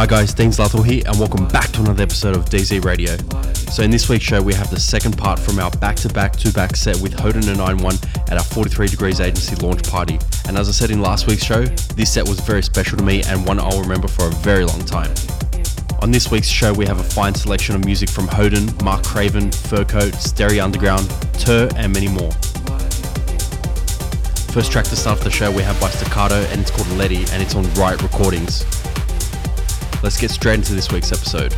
Hi guys, Dean Zlato here and welcome back to another episode of DZ Radio. So in this week's show we have the second part from our back-to-back two-back set with Hoten and Nine One at our 43 Degrees Agency launch party. And as I said in last week's show, this set was very special to me and one I'll remember for a very long time. On this week's show we have a fine selection of music from Hoten, Mark Craven, Fur Coat, Stereo Underground, Terr and many more. First track to start off the show we have by Staccato and it's called Letty and it's on Riot Recordings. Let's get straight into this week's episode.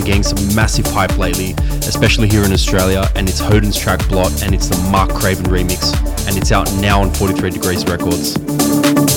Getting some massive hype lately, especially here in Australia, and it's Hoten's track Blot, and it's the Mark Craven remix, and it's out now on 43 Degrees Records.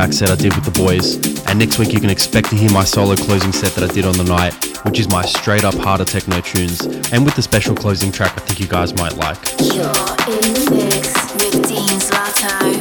Back set I did with the boys. And next week you can expect to hear my solo closing set that I did on the night, which is my straight up harder techno tunes, and with the special closing track I think you guys might like. You're in the mix with Dean Zlato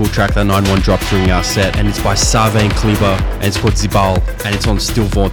cool track that Nine One dropped during our set, and it's by Sarvain Kleber, and it's called Zibal, and it's on Stil Vor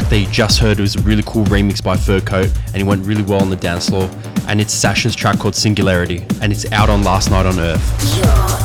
track that you just heard was a really cool remix by Fur Coat and it went really well on the dance floor. And it's Sasha's track called Singularity and it's out on Last Night on Earth.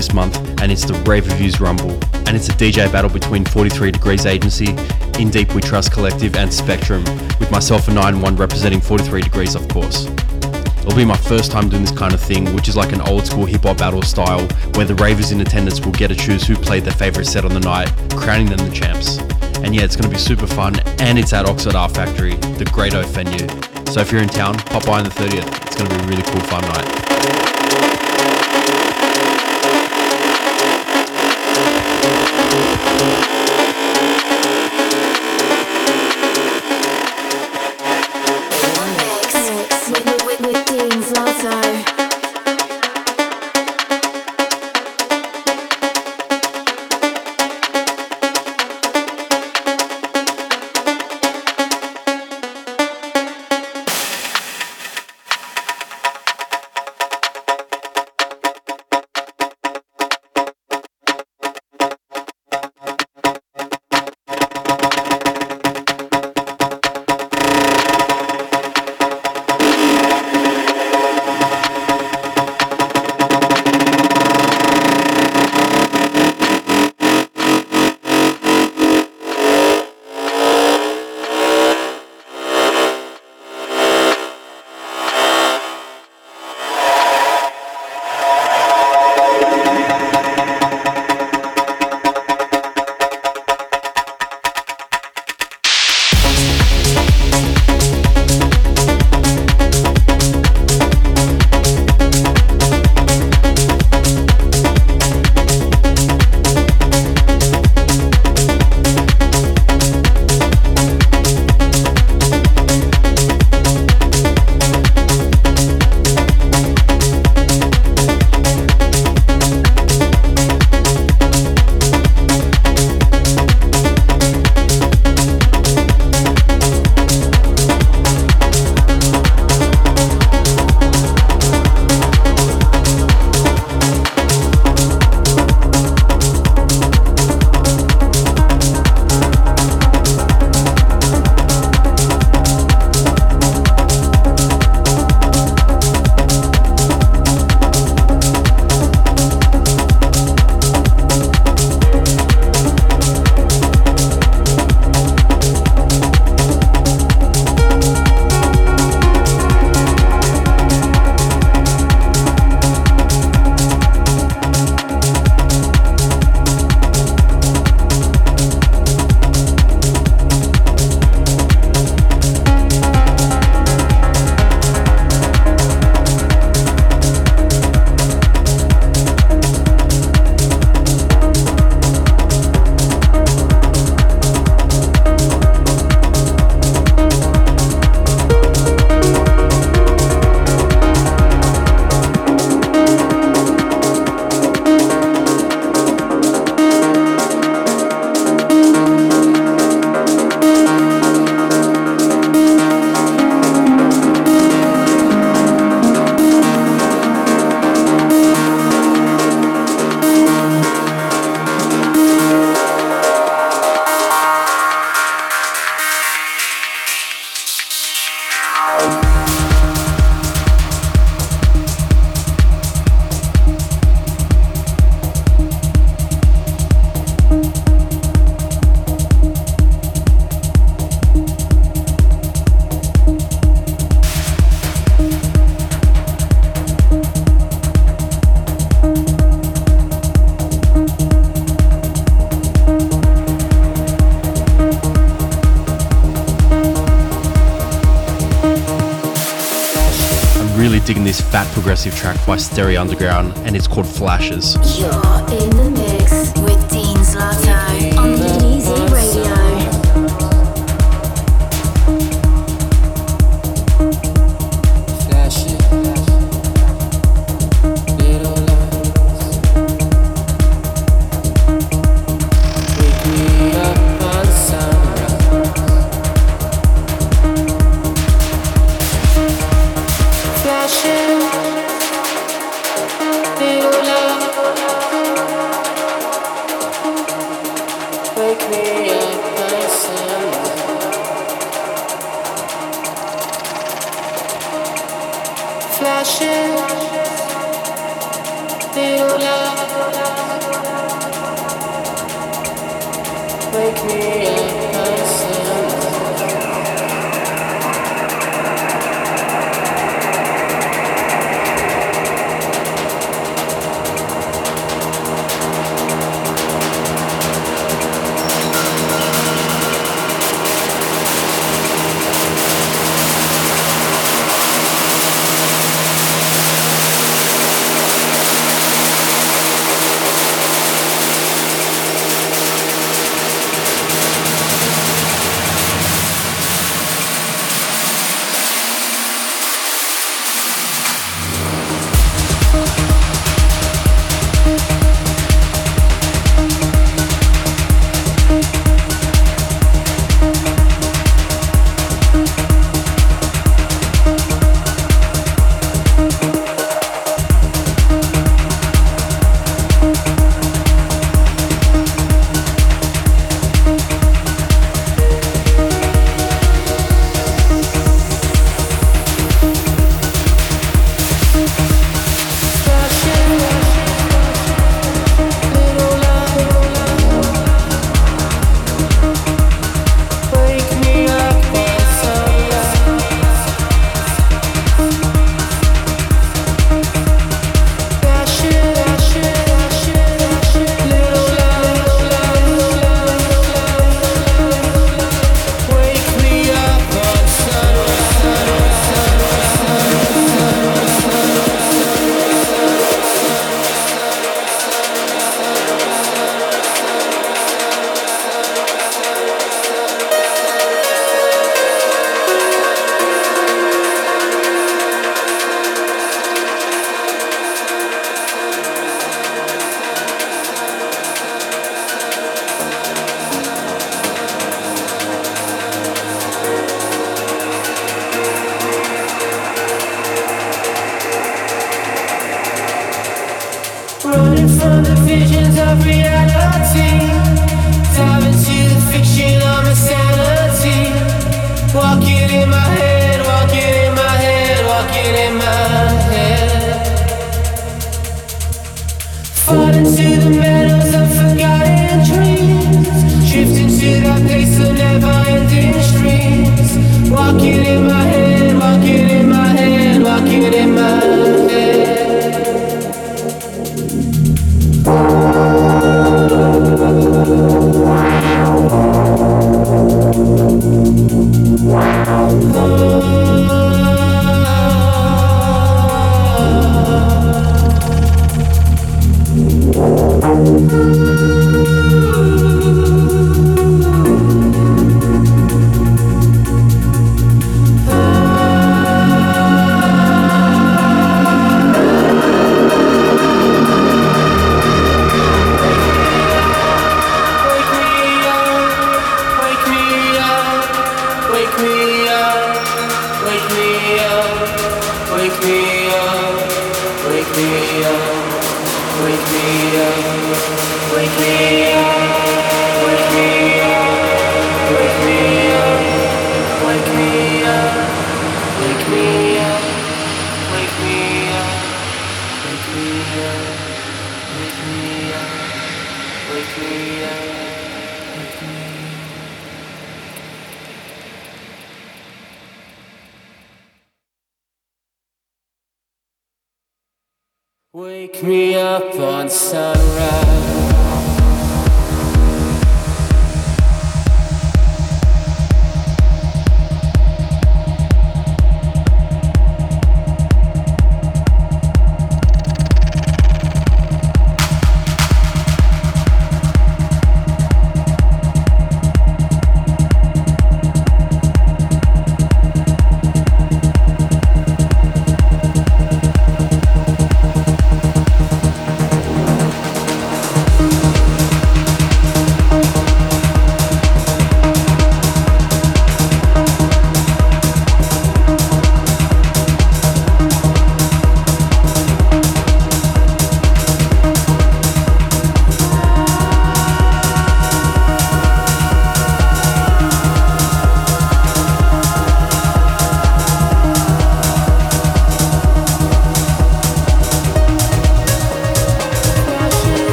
This month, and it's the Rave Reviews Rumble. And it's a DJ battle between 43 Degrees Agency, In Deep We Trust Collective, and Spectrum, with myself and Nine One representing 43 Degrees, of course. It'll be my first time doing this kind of thing, which is like an old school hip hop battle style, where the ravers in attendance will get to choose who played their favourite set on the night, crowning them the champs. And yeah, it's going to be super fun, and it's at Oxford Art Factory, the Great O venue. So if you're in town, pop by on the 30th. It's going to be a really cool, fun night. Progressive track by Stereo Underground, and it's called Flashes. achei.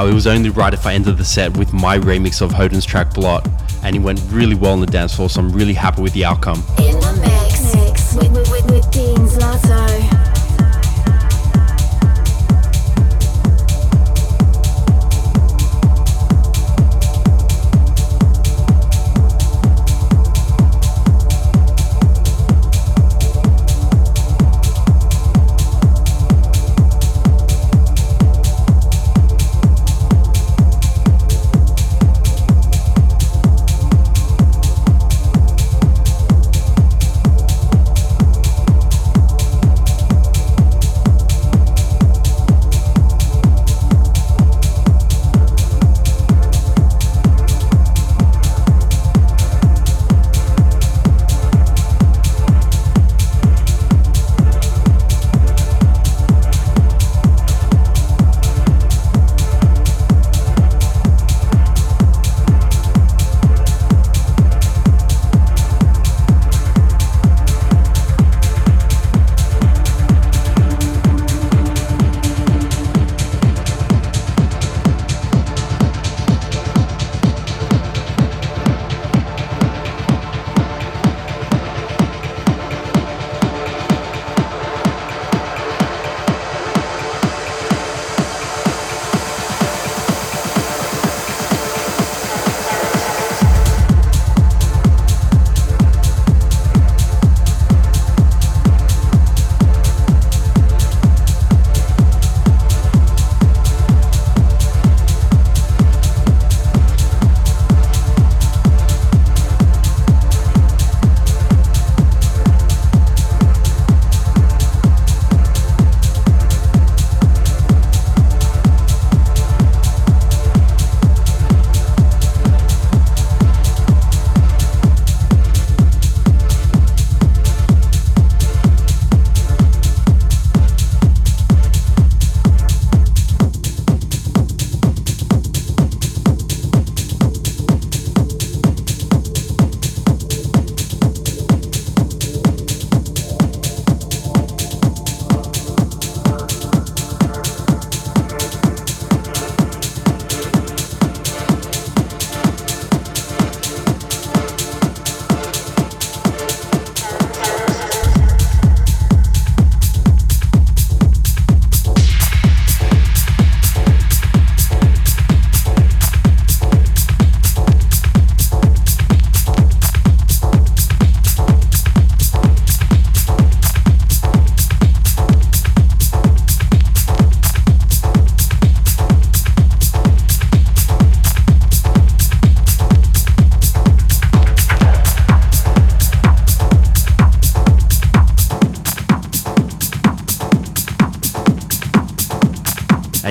Now, it was only right if I ended the set with my remix of Hoten's track Blot, and it went really well on the dance floor, so I'm really happy with the outcome.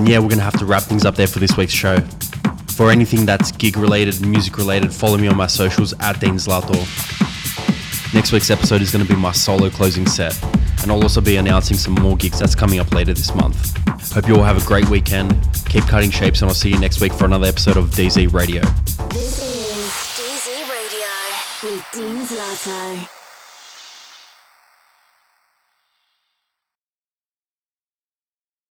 Yeah, we're going to have to wrap things up there for this week's show. For anything that's gig related, music related, follow me on my socials at Dean Zlato. Next week's episode is going to be my solo closing set, and I'll also be announcing some more gigs that's coming up later this month. Hope you all have a great weekend. Keep cutting shapes, and I'll see you next week for another episode of DZ Radio. This is DZ Radio with Dean Zlato.